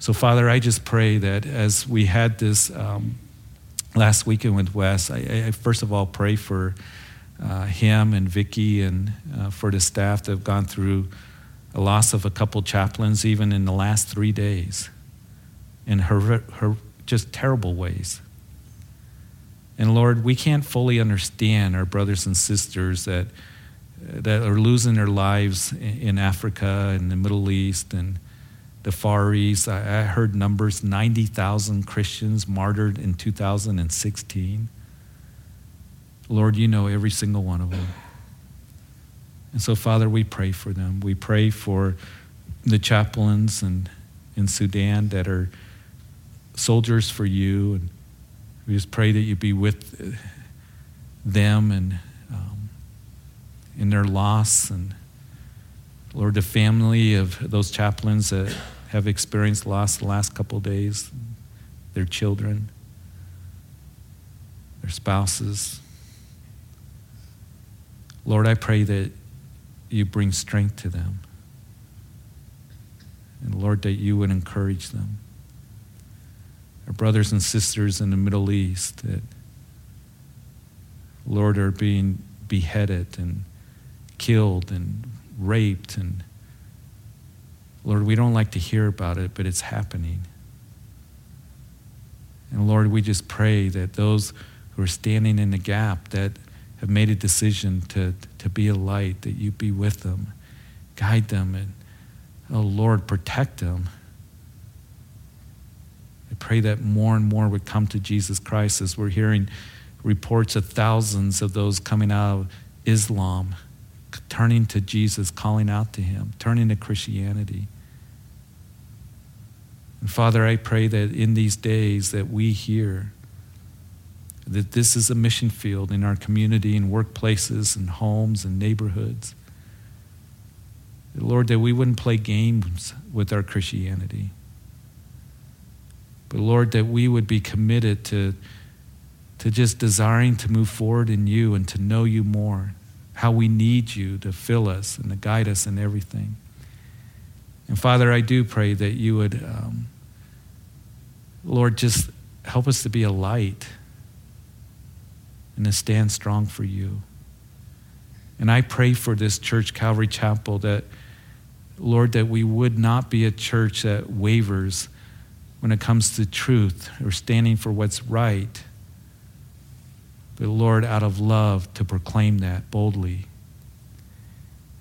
So, Father, I just pray that as we had this um, last weekend with Wes, I, I, first of all pray for uh, him and Vicky and uh, for the staff that have gone through a loss of a couple chaplains even in the last three days in her, her just terrible ways. And Lord, we can't fully understand our brothers and sisters that, that are losing their lives in Africa and the Middle East and the Far East. I, I heard numbers 90,000 Christians martyred in 2016. Lord, you know every single one of them. And so, Father, we pray for them. We pray for the chaplains and in Sudan that are soldiers for you. And we just pray that you be with them and um, in their loss. And Lord, the family of those chaplains that have experienced loss the last couple days, their children, their spouses. Lord, I pray that you bring strength to them. And Lord, that you would encourage them. Our brothers and sisters in the Middle East that, Lord, are being beheaded and killed and raped. And Lord, we don't like to hear about it, but it's happening. And Lord, we just pray that those who are standing in the gap, that have made a decision to, to be a light, that you be with them, guide them, and, oh Lord, protect them. I pray that more and more would come to Jesus Christ as we're hearing reports of thousands of those coming out of Islam, turning to Jesus, calling out to him, turning to Christianity. And Father, I pray that in these days that we hear that this is a mission field in our community and workplaces and homes and neighborhoods. Lord, that we wouldn't play games with our Christianity. But Lord, that we would be committed to, to just desiring to move forward in you and to know you more, how we need you to fill us and to guide us in everything. And Father, I do pray that you would, um, Lord, just help us to be a light and to stand strong for you. And I pray for this church, Calvary Chapel, that, Lord, that we would not be a church that wavers when it comes to truth or standing for what's right. But, Lord, out of love, to proclaim that boldly.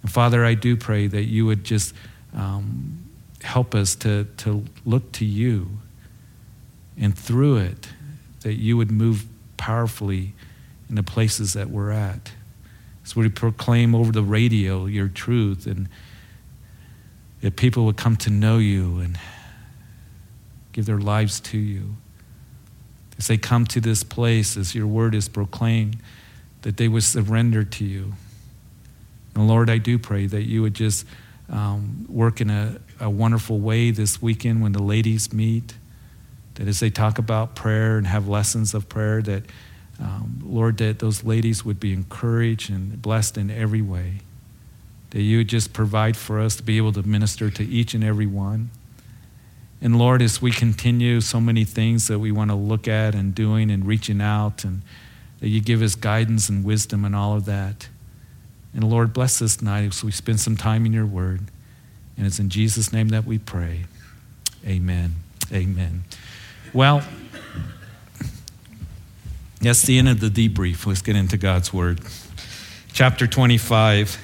And Father, I do pray that you would just um, help us to, to look to you. And through it, that you would move powerfully in the places that we're at. So we proclaim over the radio your truth and that people would come to know you and give their lives to you. As they come to this place, as your word is proclaimed, that they would surrender to you. And Lord, I do pray that you would just um, work in a, a wonderful way this weekend when the ladies meet, that as they talk about prayer and have lessons of prayer, that um, Lord, that those ladies would be encouraged and blessed in every way. That you would just provide for us to be able to minister to each and every one. And Lord, as we continue so many things that we want to look at and doing and reaching out, and that you give us guidance and wisdom and all of that. And Lord, bless this night as we spend some time in your word. And it's in Jesus' name that we pray. Amen. Amen. Well, that's the end of the debrief. Let's get into God's Word. Chapter 25.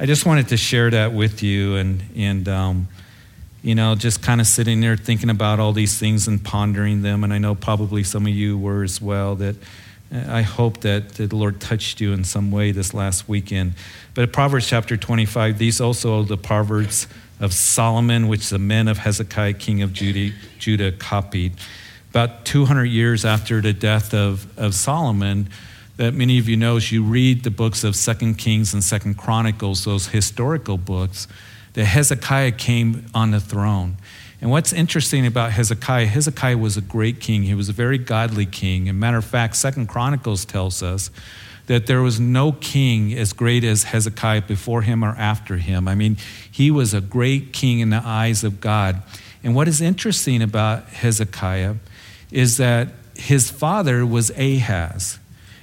I just wanted to share that with you and, and um, you know, just kind of sitting there thinking about all these things and pondering them. And I know probably some of you were as well. That I hope that the Lord touched you in some way this last weekend. But Proverbs chapter 25, these also are the Proverbs of Solomon, which the men of Hezekiah, king of Judah, Judah copied about 200 years after the death of, of Solomon, that many of you know, as you read the books of Second Kings and Second Chronicles, those historical books, that Hezekiah came on the throne. And what's interesting about Hezekiah, Hezekiah was a great king. He was a very godly king. And matter of fact, Second Chronicles tells us that there was no king as great as Hezekiah before him or after him. I mean, he was a great king in the eyes of God. And what is interesting about Hezekiah is that his father was Ahaz.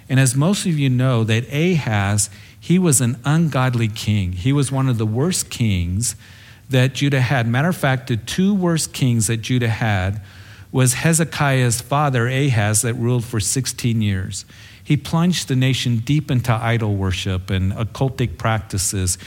And as most of you know, that Ahaz, he was an ungodly king. He was one of the worst kings that Judah had. Matter of fact, the two worst kings that Judah had was Hezekiah's father, Ahaz, that ruled for 16 years. He plunged the nation deep into idol worship and occultic practices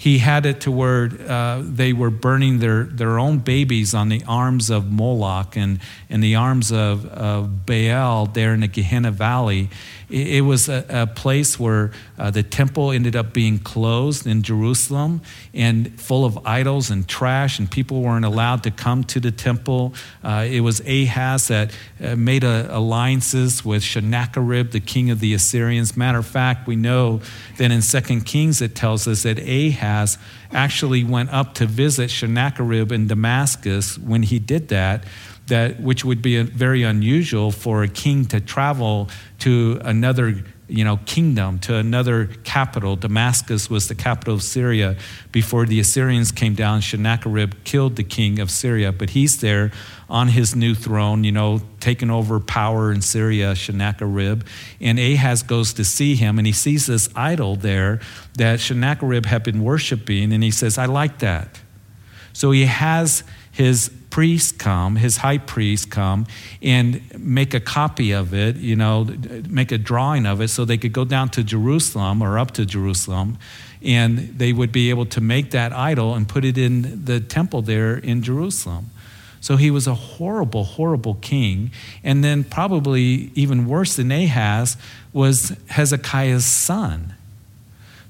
he had it to where uh, they were burning their, their own babies on the arms of Moloch and, and the arms of, of Baal there in the Gehenna Valley. It, it was a, a, place where uh, the temple ended up being closed in Jerusalem and full of idols and trash, and people weren't allowed to come to the temple. Uh, it was Ahaz that uh, made a, alliances with Sennacherib, the king of the Assyrians. Matter of fact, we know that in Second Kings it tells us that Ahaz Ahaz actually went up to visit Sennacherib in Damascus when he did that, that which would be very unusual for a king to travel to another you know, kingdom to another capital. Damascus was the capital of Syria before the Assyrians came down. Sennacherib killed the king of Syria, but he's there on his new throne, you know, taking over power in Syria, Sennacherib. And Ahaz goes to see him, and he sees this idol there that Sennacherib had been worshiping, and he says, I like that. So he has his priest come, his high priest come, and make a copy of it, you know, make a drawing of it so they could go down to Jerusalem or up to Jerusalem and they would be able to make that idol and put it in the temple there in Jerusalem. So he was a horrible, horrible king. And then, probably even worse than Ahaz, was Hezekiah's son.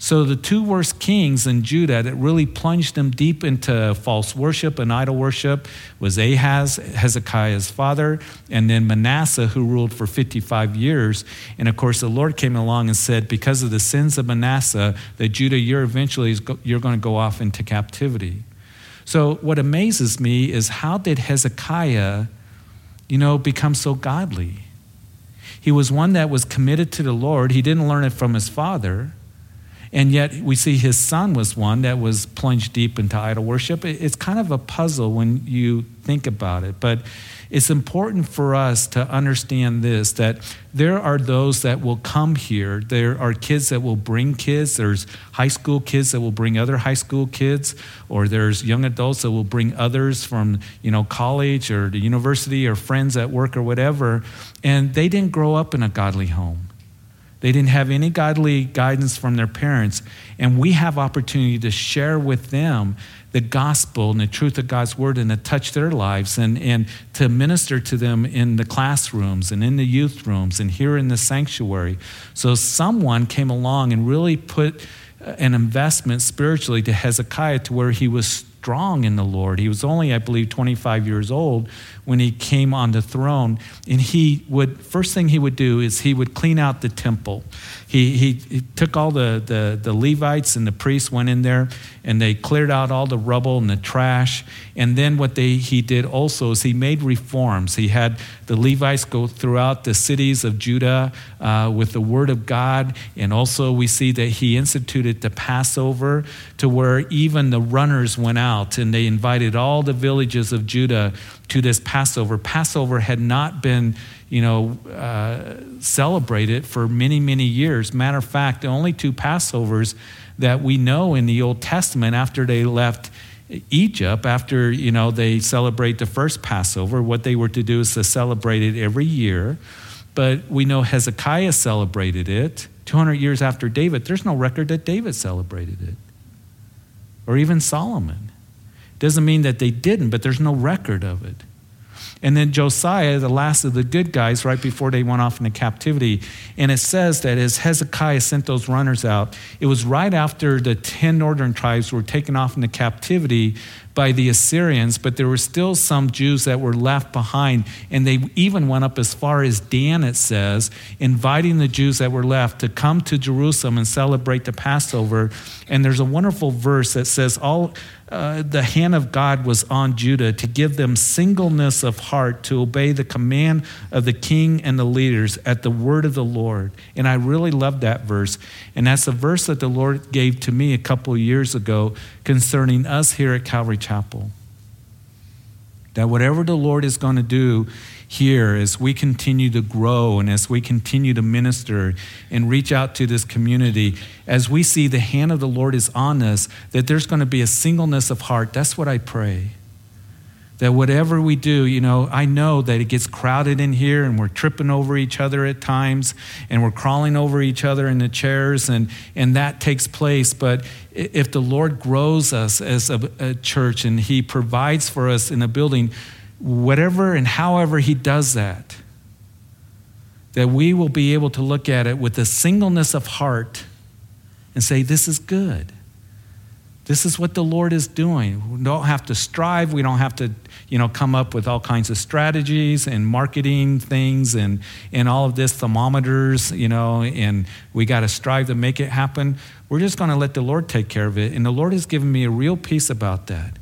So the two worst kings in Judah that really plunged them deep into false worship and idol worship was Ahaz, Hezekiah's father, and then Manasseh, who ruled for 55 years. And of course, the Lord came along and said, because of the sins of Manasseh, that Judah, you're eventually you're going to go off into captivity. So what amazes me is how did Hezekiah, you know, become so godly? He was one that was committed to the Lord. He didn't learn it from his father. And yet we see his son was one that was plunged deep into idol worship. It's kind of a puzzle when you think about it. But it's important for us to understand this that there are those that will come here. There are kids that will bring kids. There's high school kids that will bring other high school kids, or there's young adults that will bring others from, you know, college or the university or friends at work or whatever. And they didn't grow up in a godly home. They didn't have any godly guidance from their parents. And we have opportunity to share with them the gospel and the truth of God's word and to touch their lives and, and to minister to them in the classrooms and in the youth rooms and here in the sanctuary. So someone came along and really put an investment spiritually to Hezekiah to where he was strong in the Lord. He was only, I believe, 25 years old when he came on the throne. And he would, first thing he would do is he would clean out the temple. He, he, he, took all the, the, the Levites and the priests went in there and they cleared out all the rubble and the trash. And then what they, he did also is he made reforms. He had the Levites go throughout the cities of Judah uh, with the word of God. And also we see that he instituted the Passover to where even the runners went out and they invited all the villages of Judah to this Passover. Passover had not been you know, uh, for many, many years. Matter of fact, the only two Passovers that we know in the Old Testament after they left Egypt, after, you know, they celebrate the first Passover, what they were to do is to celebrate it every year. But we know Hezekiah celebrated it 200 years after David. There's no record that David celebrated it, or even Solomon. Doesn't mean that they didn't, but there's no record of it. And then Josiah, the last of the good guys, right before they went off into captivity. And it says that as Hezekiah sent those runners out, it was right after the 10 northern tribes were taken off into captivity by the Assyrians, but there were still some Jews that were left behind. And they even went up as far as Dan, it says, inviting the Jews that were left to come to Jerusalem and celebrate the Passover. And there's a wonderful verse that says, All uh, the hand of God was on Judah to give them singleness of heart to obey the command of the king and the leaders at the word of the Lord. And I really love that verse. And that's a verse that the Lord gave to me a couple years ago concerning us here at Calvary Chapel. That whatever the Lord is going to do here as we continue to grow and as we continue to minister and reach out to this community, as we see the hand of the Lord is on us, that there's going to be a singleness of heart. That's what I pray that whatever we do, you know, I know that it gets crowded in here and we're tripping over each other at times and we're crawling over each other in the chairs and, and that takes place. But if the Lord grows us as a, a church and He provides for us in a building, whatever and however He does that, that we will be able to look at it with a singleness of heart and say, This is good. This is what the Lord is doing. We don't have to strive. We don't have to, you know, come up with all kinds of strategies and marketing things and, and all of this thermometers, you know, and we got to strive to make it happen. We're just going to let the Lord take care of it. And the Lord has given me a real peace about that.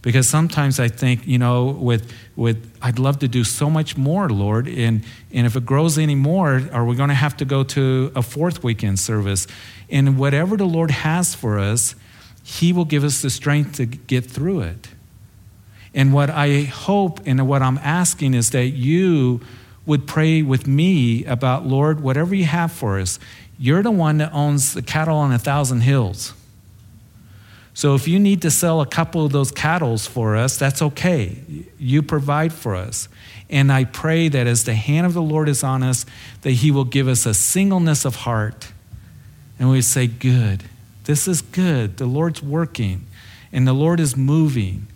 Because sometimes I think, you know, with, with I'd love to do so much more, Lord. And, and if it grows any more, are we going to have to go to a fourth weekend service? And whatever the Lord has for us, he will give us the strength to get through it. And what I hope and what I'm asking is that you would pray with me about, Lord, whatever you have for us, you're the one that owns the cattle on a thousand hills. So if you need to sell a couple of those cattle for us, that's okay. You provide for us. And I pray that as the hand of the Lord is on us, that He will give us a singleness of heart. And we say, Good. This is good. The Lord's working and the Lord is moving.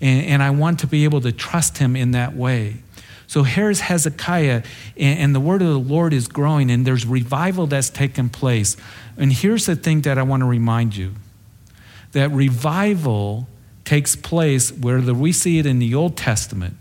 And, and I want to be able to trust Him in that way. So here's Hezekiah, and, and the word of the Lord is growing, and there's revival that's taken place. And here's the thing that I want to remind you that revival takes place where we see it in the Old Testament.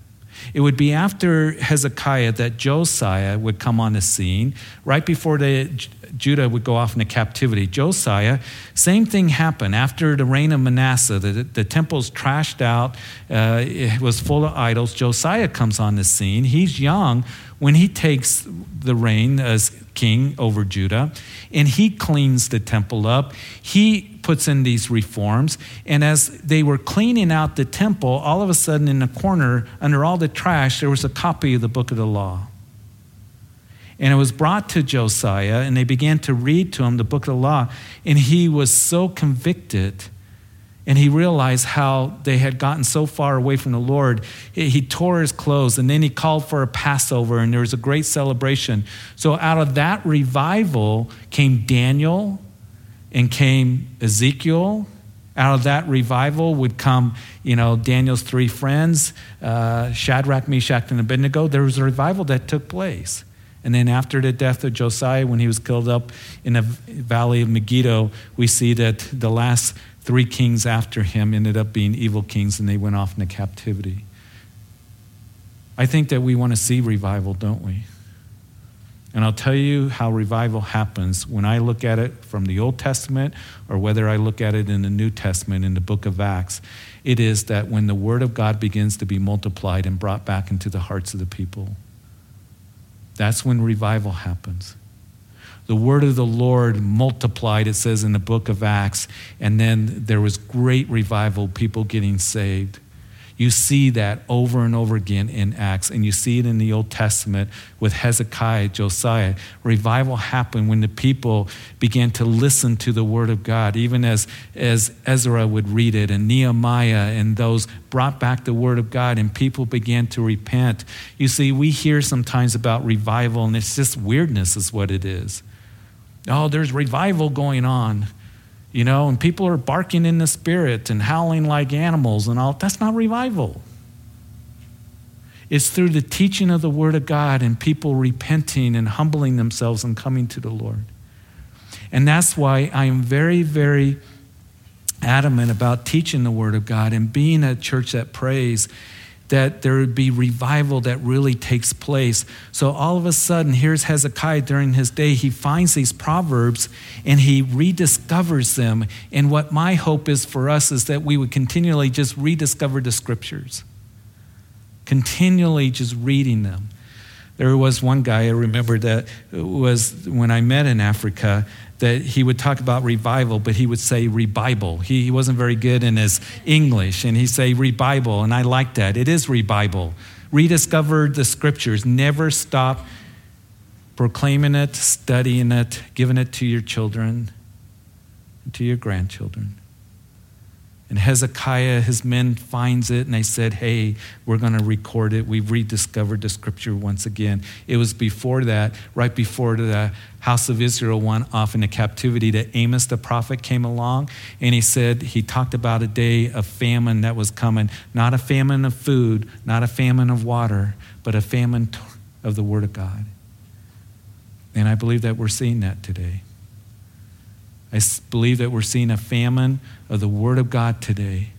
It would be after Hezekiah that Josiah would come on the scene, right before the Judah would go off into captivity. Josiah, same thing happened after the reign of Manasseh. The, the temple's trashed out, uh, it was full of idols. Josiah comes on the scene. He's young when he takes the reign as king over Judah, and he cleans the temple up. He puts in these reforms. And as they were cleaning out the temple, all of a sudden in the corner, under all the trash, there was a copy of the book of the law. And it was brought to Josiah, and they began to read to him the book of the law. And he was so convicted, and he realized how they had gotten so far away from the Lord. He tore his clothes, and then he called for a Passover, and there was a great celebration. So out of that revival came Daniel, and came Ezekiel. Out of that revival would come, you know, Daniel's three friends, uh, Shadrach, Meshach, and Abednego. There was a revival that took place. And then after the death of Josiah, when he was killed up in the valley of Megiddo, we see that the last three kings after him ended up being evil kings and they went off into captivity. I think that we want to see revival, don't we? And I'll tell you how revival happens when I look at it from the Old Testament or whether I look at it in the New Testament in the book of Acts. It is that when the Word of God begins to be multiplied and brought back into the hearts of the people, that's when revival happens. The word of the Lord multiplied, it says in the book of Acts, and then there was great revival, people getting saved. You see that over and over again in Acts, and you see it in the Old Testament with Hezekiah, Josiah. Revival happened when the people began to listen to the Word of God, even as, as Ezra would read it, and Nehemiah and those brought back the Word of God, and people began to repent. You see, we hear sometimes about revival, and it's just weirdness, is what it is. Oh, there's revival going on you know, and people are barking in the spirit and howling like animals and all. That's not revival. It's through the teaching of the Word of God and people repenting and humbling themselves and coming to the Lord. And that's why I am very, very adamant about teaching the Word of God and being a church that prays that there would be revival that really takes place. So all of a sudden, here's Hezekiah during his day. He finds these proverbs and he rediscovers them. And what my hope is for us is that we would continually just rediscover the scriptures, continually just reading them. There was one guy I remember that was when I met in Africa that he would talk about revival, but he would say revival. He, he wasn't very good in his English, and he'd say revival, and I like that. It is revival. Rediscover the scriptures. Never stop proclaiming it, studying it, giving it to your children, to your grandchildren. And Hezekiah, his men finds it and they said, hey, we're going to record it. We've rediscovered the scripture once again. It was before that, right before the house of Israel went off into captivity, that Amos the prophet came along and he said, he talked about a day of famine that was coming. Not a famine of food, not a famine of water, but a famine of the word of God. And I believe that we're seeing that today. I believe that we're seeing a famine of the Word of God today.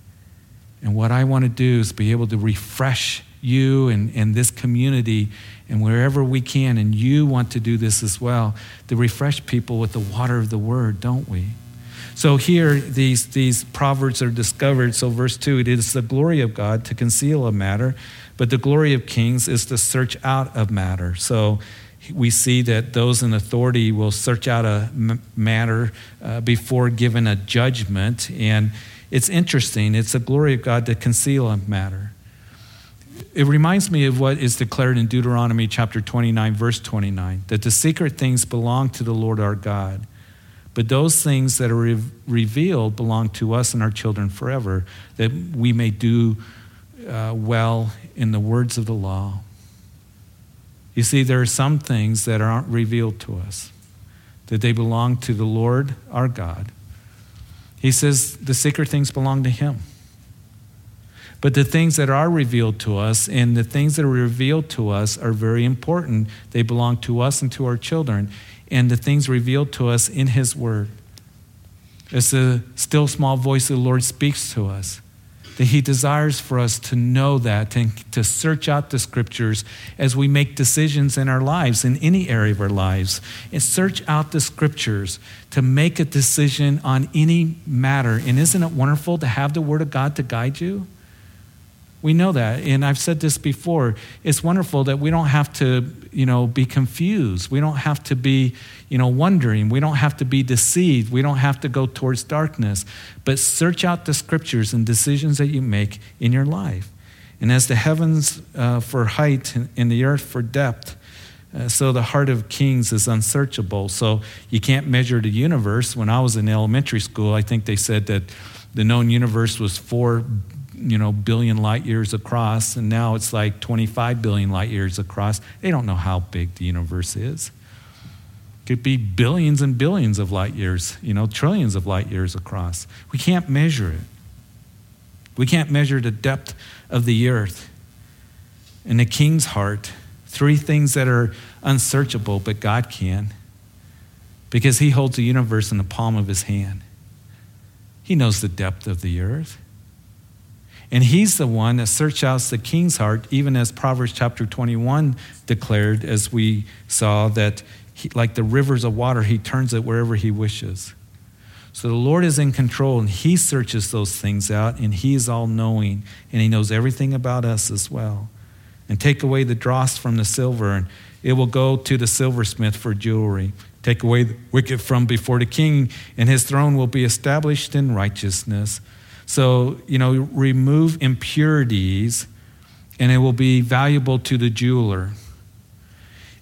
And what I want to do is be able to refresh you and, and this community and wherever we can, and you want to do this as well, to refresh people with the water of the Word, don't we? So here, these, these proverbs are discovered. So, verse 2 it is the glory of God to conceal a matter, but the glory of kings is to search out of matter. So, we see that those in authority will search out a matter uh, before giving a judgment. And it's interesting, it's the glory of God to conceal a matter. It reminds me of what is declared in Deuteronomy chapter 29, verse 29, that the secret things belong to the Lord our God. But those things that are re- revealed belong to us and our children forever, that we may do uh, well in the words of the law. You see, there are some things that aren't revealed to us, that they belong to the Lord our God. He says the secret things belong to Him. But the things that are revealed to us and the things that are revealed to us are very important. They belong to us and to our children. And the things revealed to us in His Word. As the still small voice the Lord speaks to us that He desires for us to know that and to search out the scriptures as we make decisions in our lives, in any area of our lives. And search out the scriptures to make a decision on any matter. And isn't it wonderful to have the Word of God to guide you? We know that. And I've said this before. It's wonderful that we don't have to, you know, be confused. We don't have to be, you know, wondering. We don't have to be deceived. We don't have to go towards darkness. But search out the scriptures and decisions that you make in your life. And as the heavens uh, for height and the earth for depth, uh, so the heart of kings is unsearchable. So you can't measure the universe. When I was in elementary school, I think they said that the known universe was four you know, billion light years across, and now it's like 25 billion light years across. They don't know how big the universe is. It could be billions and billions of light years, you know, trillions of light years across. We can't measure it. We can't measure the depth of the earth. In the king's heart, three things that are unsearchable, but God can, because he holds the universe in the palm of his hand. He knows the depth of the earth. And he's the one that searches out the king's heart, even as Proverbs chapter 21 declared, as we saw, that he, like the rivers of water, he turns it wherever he wishes. So the Lord is in control and he searches those things out and he is all knowing and he knows everything about us as well. And take away the dross from the silver and it will go to the silversmith for jewelry. Take away the wicked from before the king and his throne will be established in righteousness. So, you know, remove impurities and it will be valuable to the jeweler.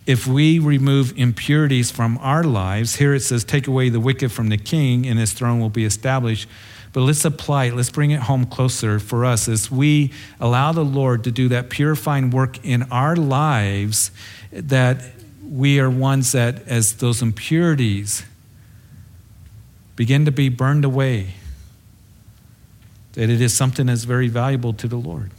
If we remove impurities from our lives, here it says, take away the wicked from the king and his throne will be established. But let's apply it, let's bring it home closer for us as we allow the Lord to do that purifying work in our lives, that we are ones that, as those impurities begin to be burned away, that it is something that's very valuable to the Lord.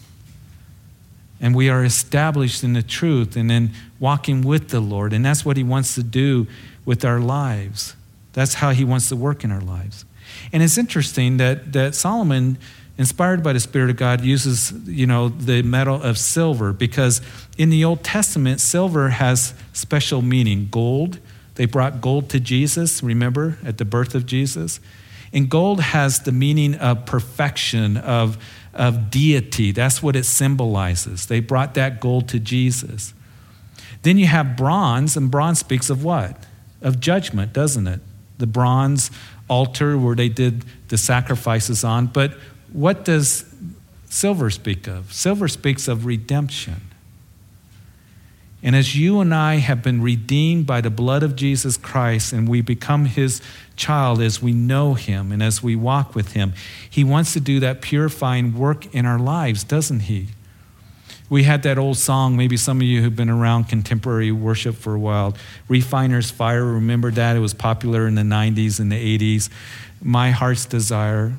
And we are established in the truth and in walking with the Lord. And that's what He wants to do with our lives. That's how He wants to work in our lives. And it's interesting that, that Solomon, inspired by the Spirit of God, uses, you know, the metal of silver because in the Old Testament, silver has special meaning. Gold, they brought gold to Jesus, remember, at the birth of Jesus. And gold has the meaning of perfection, of, of deity. That's what it symbolizes. They brought that gold to Jesus. Then you have bronze, and bronze speaks of what? Of judgment, doesn't it? The bronze altar where they did the sacrifices on. But what does silver speak of? Silver speaks of redemption. And as you and I have been redeemed by the blood of Jesus Christ and we become his child as we know him and as we walk with him, he wants to do that purifying work in our lives, doesn't he? We had that old song, maybe some of you who've been around contemporary worship for a while, Refiner's Fire. Remember that? It was popular in the 90s and the 80s. My heart's desire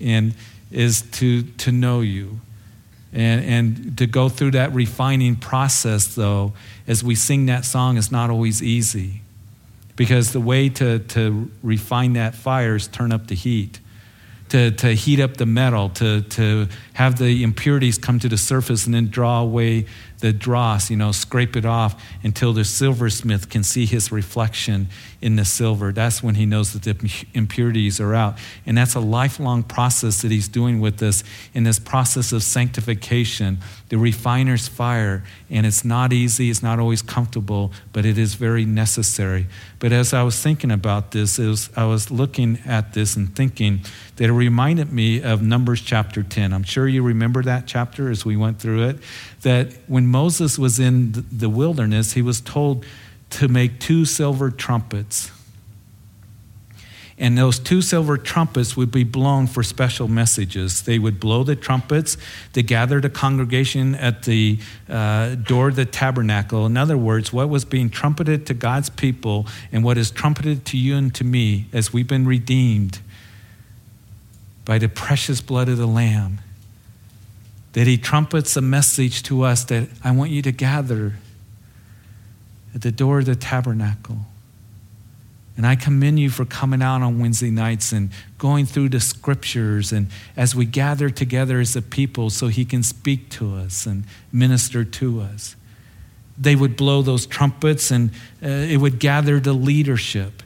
and is to, to know you and, and to go through that refining process, though, as we sing that song, is not always easy. Because the way to, to refine that fire is turn up the heat to, to heat up the metal, to, to have the impurities come to the surface and then draw away the dross, you know, scrape it off until the silversmith can see his reflection in the silver. That's when he knows that the impurities are out. And that's a lifelong process that he's doing with this in this process of sanctification, the refiner's fire. And it's not easy, it's not always comfortable, but it is very necessary. But as I was thinking about this, was, I was looking at this and thinking that it reminded me of Numbers chapter 10. I'm sure you remember that chapter as we went through it. That when Moses was in the wilderness, he was told to make two silver trumpets. And those two silver trumpets would be blown for special messages. They would blow the trumpets to gather the congregation at the uh, door of the tabernacle. In other words, what was being trumpeted to God's people and what is trumpeted to you and to me as we've been redeemed by the precious blood of the Lamb, that He trumpets a message to us that I want you to gather at the door of the tabernacle. And I commend you for coming out on Wednesday nights and going through the scriptures and as we gather together as a people so he can speak to us and minister to us. They would blow those trumpets and uh, it would gather the leadership.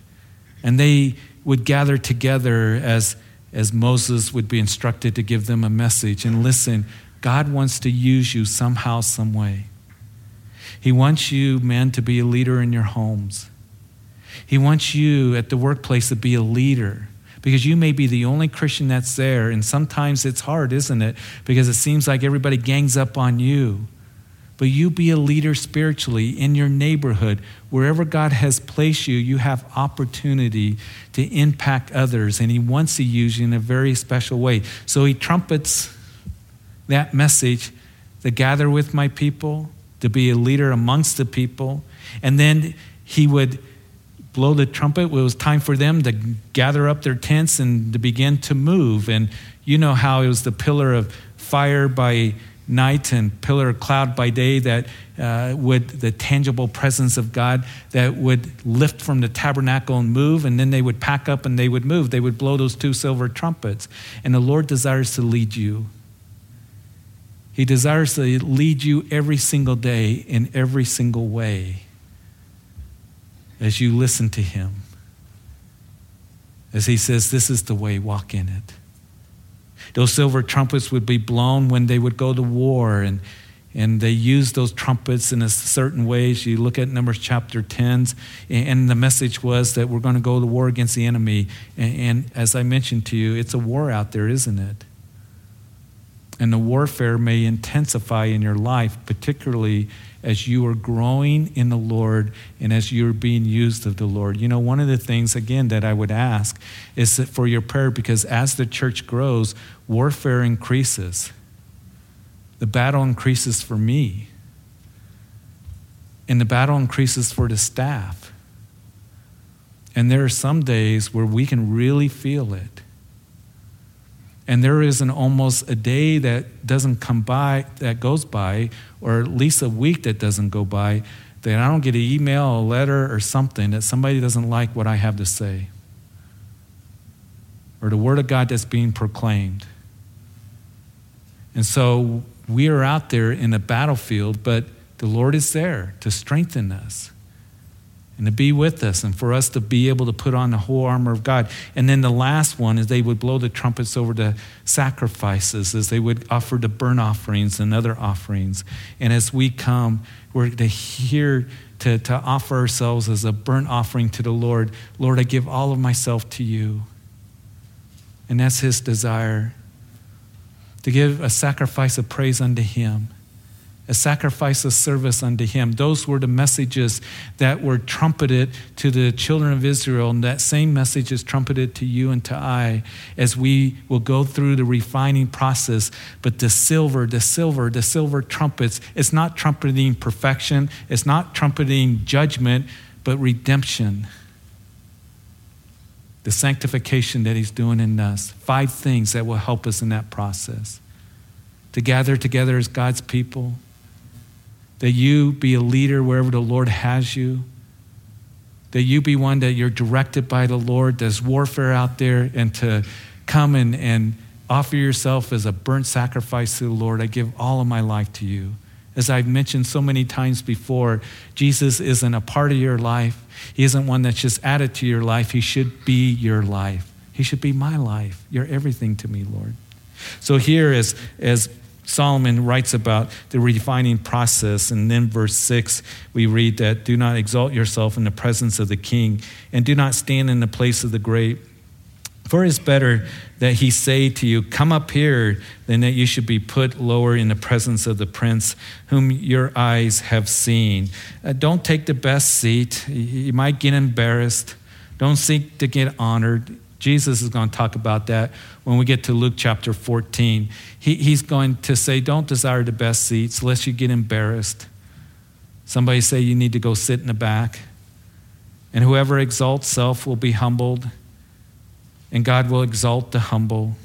And they would gather together as as Moses would be instructed to give them a message. And listen, God wants to use you somehow, some way. He wants you, men, to be a leader in your homes. He wants you at the workplace to be a leader because you may be the only Christian that's there. And sometimes it's hard, isn't it? Because it seems like everybody gangs up on you. But you be a leader spiritually in your neighborhood. Wherever God has placed you, you have opportunity to impact others, and He wants to use you in a very special way. So He trumpets that message to gather with my people, to be a leader amongst the people, and then He would blow the trumpet. It was time for them to gather up their tents and to begin to move. And you know how it was the pillar of fire by night and pillar of cloud by day that uh, would the tangible presence of god that would lift from the tabernacle and move. And then they would pack up and they would move. They would blow those two silver trumpets. And the lord desires to lead you. He desires to lead you every single day in every single way as you listen to him as he says this is the way walk in it those silver trumpets would be blown when they would go to war, and, and they used those trumpets in a certain ways. You look at Numbers chapter 10, and the message was that we're going to go to war against the enemy. And, and as I mentioned to you, it's a war out there, isn't it? And the warfare may intensify in your life, particularly as you are growing in the Lord and as you're being used of the Lord. You know, one of the things, again, that I would ask is for your prayer because as the church grows, warfare increases. The battle increases for me, and the battle increases for the staff. And there are some days where we can really feel it. And there isn't almost a day that doesn't come by, that goes by, or at least a week that doesn't go by, that I don't get an email, a letter, or something that somebody doesn't like what I have to say, or the Word of God that's being proclaimed. And so we are out there in a battlefield, but the Lord is there to strengthen us. And to be with us and for us to be able to put on the whole armor of God. And then the last one is they would blow the trumpets over the sacrifices as they would offer the burnt offerings and other offerings. And as we come, we're to hear to, to offer ourselves as a burnt offering to the Lord. Lord, I give all of myself to you. And that's his desire to give a sacrifice of praise unto him a sacrifice of service unto him. Those were the messages that were trumpeted to the children of Israel, and that same message is trumpeted to you and to I as we will go through the refining process. But the silver, the silver, the silver trumpets, it's not trumpeting perfection, it's not trumpeting judgment, but redemption. The sanctification that he's doing in us. Five things that will help us in that process. To gather together as God's people that you be a leader wherever the Lord has you, that you be one that you're directed by the Lord. There's warfare out there, and to come and, and offer yourself as a burnt sacrifice to the Lord. I give all of my life to you. As I've mentioned so many times before, Jesus isn't a part of your life. He isn't one that's just added to your life. He should be your life. He should be my life. You're everything to me, Lord. So here, as, as Solomon writes about the refining process. And then, verse 6, we read that do not exalt yourself in the presence of the king, and do not stand in the place of the great. For it is better that he say to you, Come up here, than that you should be put lower in the presence of the prince whom your eyes have seen. Uh, don't take the best seat. You might get embarrassed. Don't seek to get honored. Jesus is going to talk about that when we get to Luke chapter 14. He, he's going to say, Don't desire the best seats lest you get embarrassed. Somebody say you need to go sit in the back. And whoever exalts self will be humbled, and God will exalt the humble.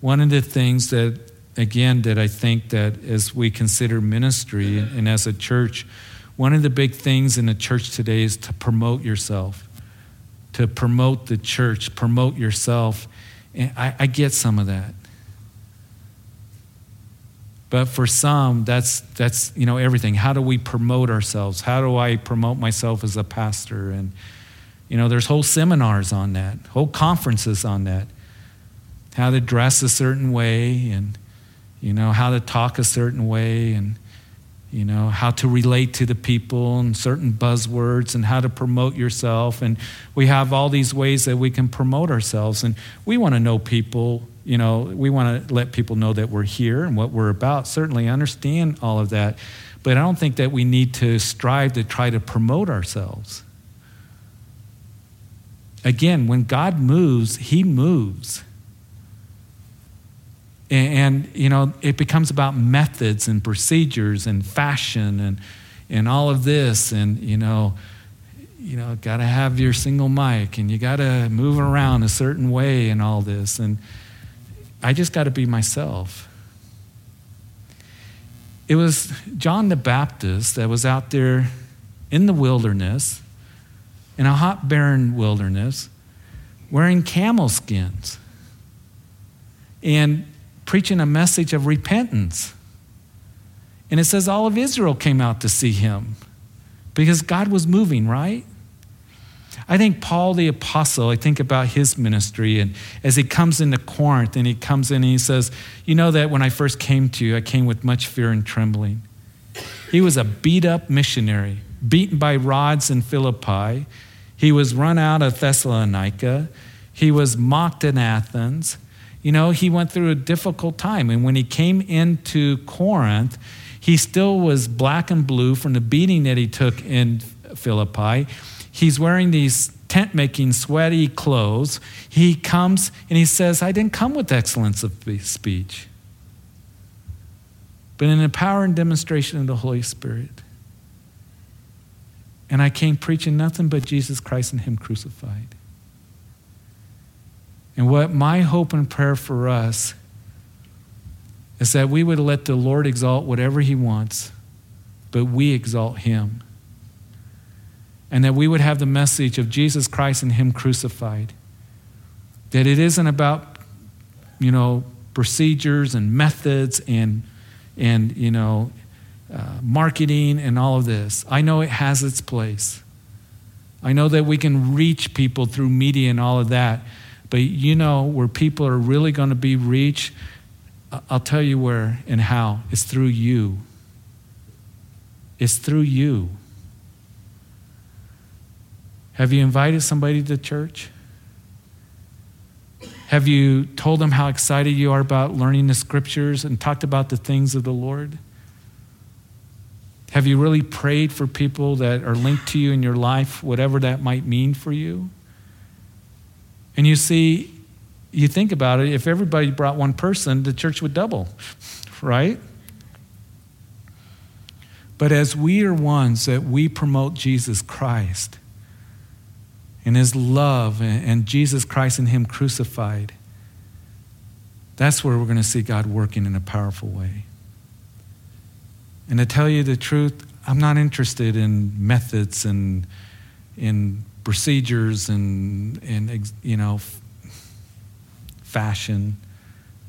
One of the things that, again, that I think that as we consider ministry and as a church, one of the big things in the church today is to promote yourself to promote the church, promote yourself. And I, I get some of that. But for some, that's, that's you know, everything. How do we promote ourselves? How do I promote myself as a pastor? And, you know, there's whole seminars on that, whole conferences on that. How to dress a certain way and, you know, how to talk a certain way and, you know, how to relate to the people and certain buzzwords and how to promote yourself. And we have all these ways that we can promote ourselves. And we want to know people, you know, we want to let people know that we're here and what we're about. Certainly understand all of that. But I don't think that we need to strive to try to promote ourselves. Again, when God moves, He moves. And, you know, it becomes about methods and procedures and fashion and, and all of this. And, you know, you know, got to have your single mic and you got to move around a certain way and all this. And I just got to be myself. It was John the Baptist that was out there in the wilderness, in a hot, barren wilderness, wearing camel skins. And preaching a message of repentance. And it says all of Israel came out to see him because God was moving, right? I think Paul the apostle, I think about his ministry, and as he comes into Corinth and he comes in and he says, You know that when I first came to you, I came with much fear and trembling. He was a beat up missionary, beaten by rods in Philippi. He was run out of Thessalonica. He was mocked in Athens. You know, he went through a difficult time. And when he came into Corinth, he still was black and blue from the beating that he took in Philippi. He's wearing these tent making, sweaty clothes. He comes and he says, I didn't come with excellence of speech, but in the power and demonstration of the Holy Spirit. And I came preaching nothing but Jesus Christ and Him crucified. And what my hope and prayer for us is that we would let the Lord exalt whatever He wants, but we exalt Him. And that we would have the message of Jesus Christ and Him crucified. That it isn't about, you know, procedures and methods and, and you know, uh, marketing and all of this. I know it has its place. I know that we can reach people through media and all of that. But you know, where people are really going to be reached, I'll tell you where and how. It's through you. It's through you. Have you invited somebody to church? Have you told them how excited you are about learning the scriptures and talked about the things of the Lord? Have you really prayed for people that are linked to you in your life, whatever that might mean for you? And you see, you think about it, if everybody brought one person, the church would double, right? But as we are ones that we promote Jesus Christ and his love and Jesus Christ and him crucified, that's where we're going to see God working in a powerful way. And to tell you the truth, I'm not interested in methods and in procedures and, and you know, fashion.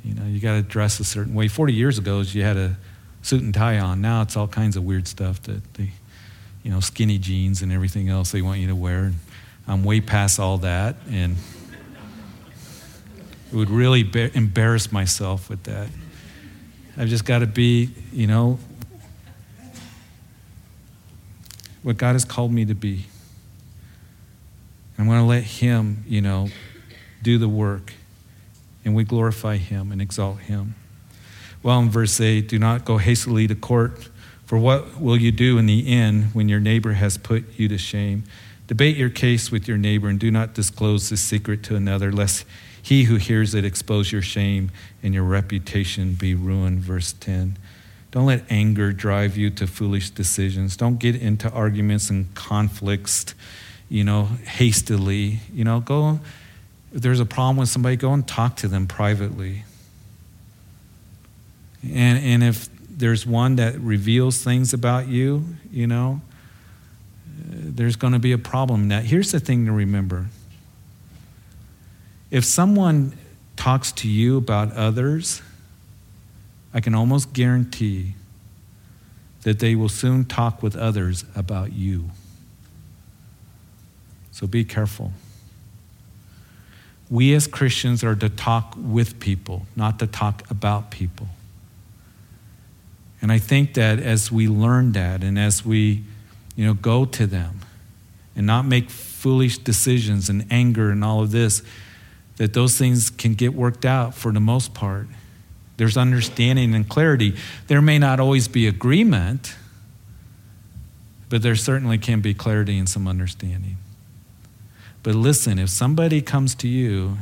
You know, you got to dress a certain way. 40 years ago, you had a suit and tie on. Now it's all kinds of weird stuff that the, you know, skinny jeans and everything else they want you to wear. I'm way past all that, and it would really be- embarrass myself with that. I've just got to be, you know, what God has called me to be. I'm going to let Him, you know, do the work. And we glorify Him and exalt Him. Well, in verse 8, do not go hastily to court, for what will you do in the end when your neighbor has put you to shame? Debate your case with your neighbor and do not disclose the secret to another, lest he who hears it expose your shame and your reputation be ruined. Verse 10. Don't let anger drive you to foolish decisions. Don't get into arguments and conflicts, you know, hastily. You know, go, if there's a problem with somebody, go and talk to them privately. And, and if there's one that reveals things about you, you know, there's going to be a problem. Now, here's the thing to remember if someone talks to you about others, I can almost guarantee that they will soon talk with others about you. So be careful. We as Christians are to talk with people, not to talk about people. And I think that as we learn that and as we, you know, go to them and not make foolish decisions and anger and all of this, that those things can get worked out for the most part. There's understanding and clarity. There may not always be agreement, but there certainly can be clarity and some understanding. But listen, if somebody comes to you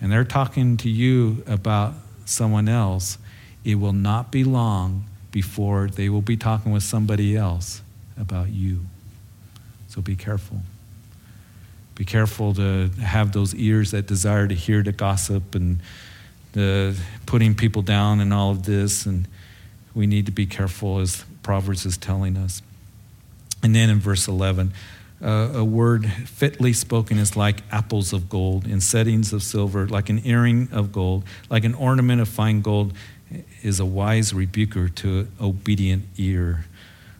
and they're talking to you about someone else, it will not be long before they will be talking with somebody else about you. So be careful. Be careful to have those ears that desire to hear the gossip and the putting people down and all of this. And we need to be careful, as Proverbs is telling us. And then in verse 11, uh, a word fitly spoken is like apples of gold in settings of silver, like an earring of gold, like an ornament of fine gold, is a wise rebuker to an obedient ear.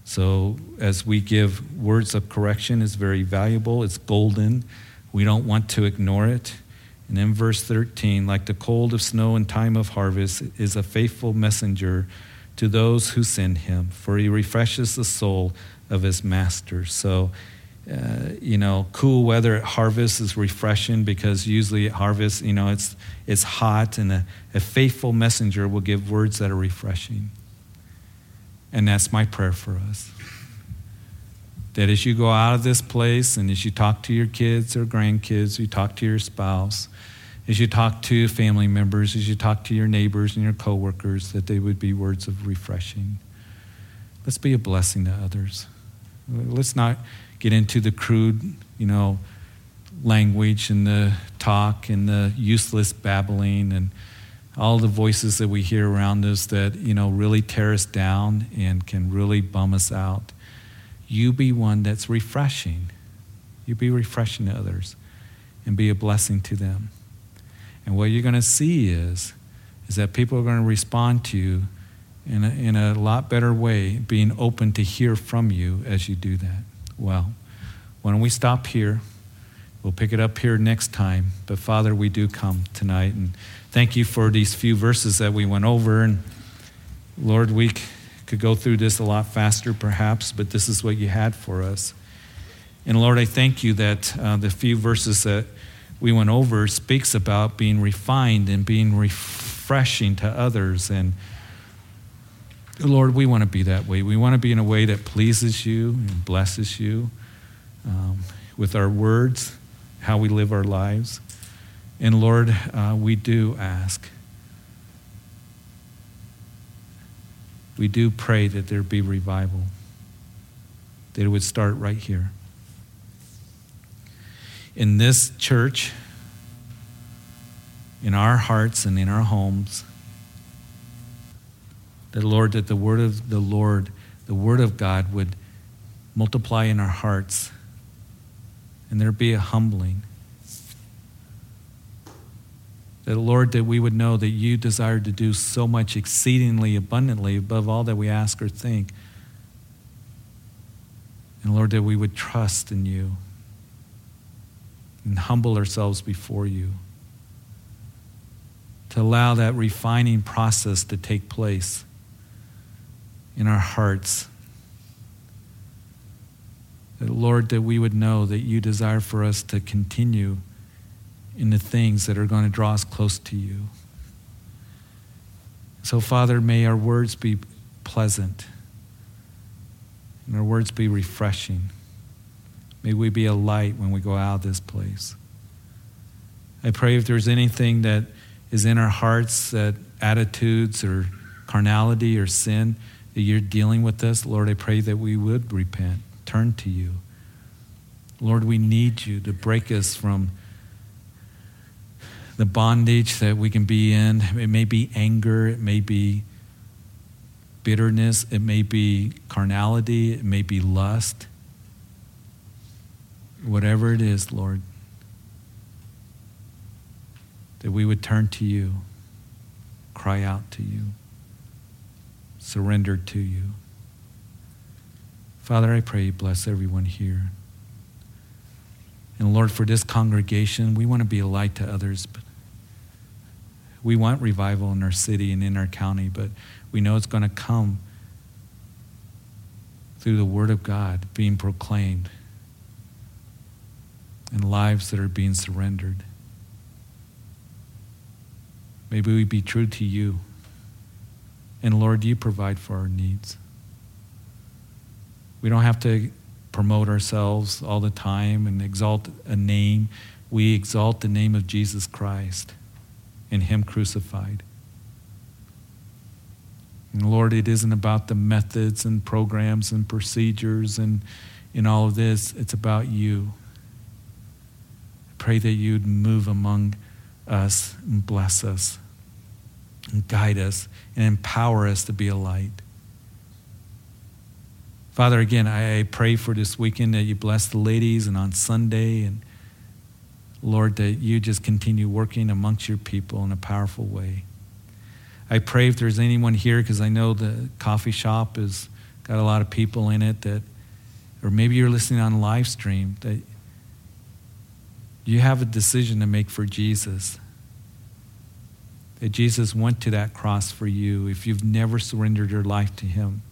So, as we give words of correction, is very valuable. It's golden. We don't want to ignore it. And then verse 13, like the cold of snow in time of harvest, is a faithful messenger to those who send him, for he refreshes the soul of his master. So, uh, you know, cool weather at harvest is refreshing because usually at harvest, you know, it's, it's hot, and a, a faithful messenger will give words that are refreshing. And that's my prayer for us. That as you go out of this place and as you talk to your kids or grandkids, you talk to your spouse, as you talk to family members, as you talk to your neighbors and your coworkers, that they would be words of refreshing. Let's be a blessing to others. Let's not get into the crude, you know, language and the talk and the useless babbling and all the voices that we hear around us that, you know, really tear us down and can really bum us out. You be one that's refreshing. You be refreshing to others and be a blessing to them. And what you're going to see is, is that people are going to respond to you in a, in a lot better way, being open to hear from you as you do that. Well, why don't we stop here? We'll pick it up here next time. But Father, we do come tonight. And thank you for these few verses that we went over. And Lord, we could go through this a lot faster perhaps, but this is what you had for us. And Lord, I thank you that uh, the few verses that we went over speaks about being refined and being refreshing to others. And Lord, we want to be that way. We want to be in a way that pleases you and blesses you um, with our words, how we live our lives. And Lord, uh, we do ask. We do pray that there be revival, that it would start right here. In this church, in our hearts and in our homes, that Lord, that the word of the Lord, the word of God would multiply in our hearts and there be a humbling. That, Lord, that we would know that you desire to do so much exceedingly abundantly above all that we ask or think. And Lord, that we would trust in you and humble ourselves before you. To allow that refining process to take place in our hearts. That, Lord, that we would know that you desire for us to continue in the things that are going to draw us close to you. So, Father, may our words be pleasant and our words be refreshing. May we be a light when we go out of this place. I pray if there's anything that is in our hearts, that attitudes or carnality or sin, you're dealing with us, Lord, I pray that we would repent, turn to you. Lord, we need you to break us from the bondage that we can be in. It may be anger, it may be bitterness, it may be carnality, it may be lust. Whatever it is, Lord, that we would turn to you, cry out to you surrendered to you. Father, I pray you bless everyone here. And Lord, for this congregation, we want to be a light to others. But we want revival in our city and in our county, but we know it's going to come through the Word of God being proclaimed and lives that are being surrendered. Maybe we be true to you. And Lord, you provide for our needs. We don't have to promote ourselves all the time and exalt a name. We exalt the name of Jesus Christ and Him crucified. And Lord, it isn't about the methods and programs and procedures and in all of this, it's about you. I pray that you'd move among us and bless us and guide us and empower us to be a light. Father, again, I pray for this weekend that you bless the ladies and on Sunday, and Lord, that you just continue working amongst your people in a powerful way. I pray if there's anyone here, because I know the coffee shop has got a lot of people in it that, or maybe you're listening on live stream, that you have a decision to make for Jesus that Jesus went to that cross for you if you've never surrendered your life to Him.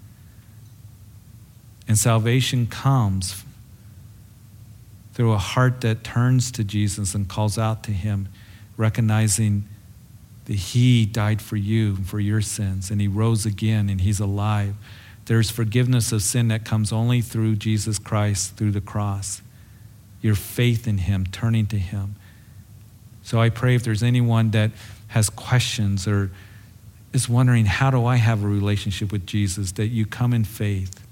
And salvation comes through a heart that turns to Jesus and calls out to Him, recognizing that He died for you, and for your sins, and He rose again and He's alive. There's forgiveness of sin that comes only through Jesus Christ, through the cross. Your faith in Him, turning to Him. So I pray if there's anyone that has questions or is wondering, how do I have a relationship with Jesus? That you come in faith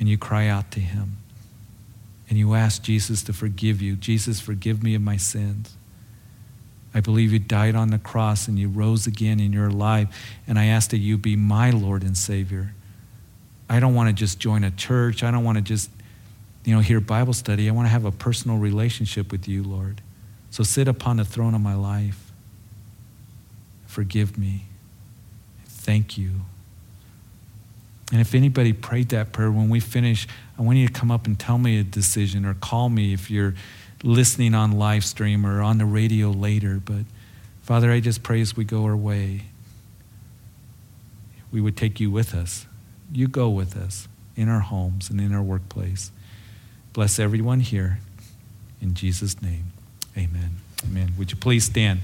and you cry out to him and you ask Jesus to forgive you. Jesus, forgive me of my sins. I believe you died on the cross and you rose again in your life, and I ask that you be my Lord and Savior. I don't want to just join a church. I don't want to just, you know, hear Bible study. I want to have a personal relationship with you, Lord. So sit upon the throne of my life. Forgive me. Thank you. And if anybody prayed that prayer, when we finish, I want you to come up and tell me a decision or call me if you're listening on live stream or on the radio later. But Father, I just pray as we go our way, we would take you with us. You go with us in our homes and in our workplace. Bless everyone here. In Jesus' name, amen. Amen. Would you please stand?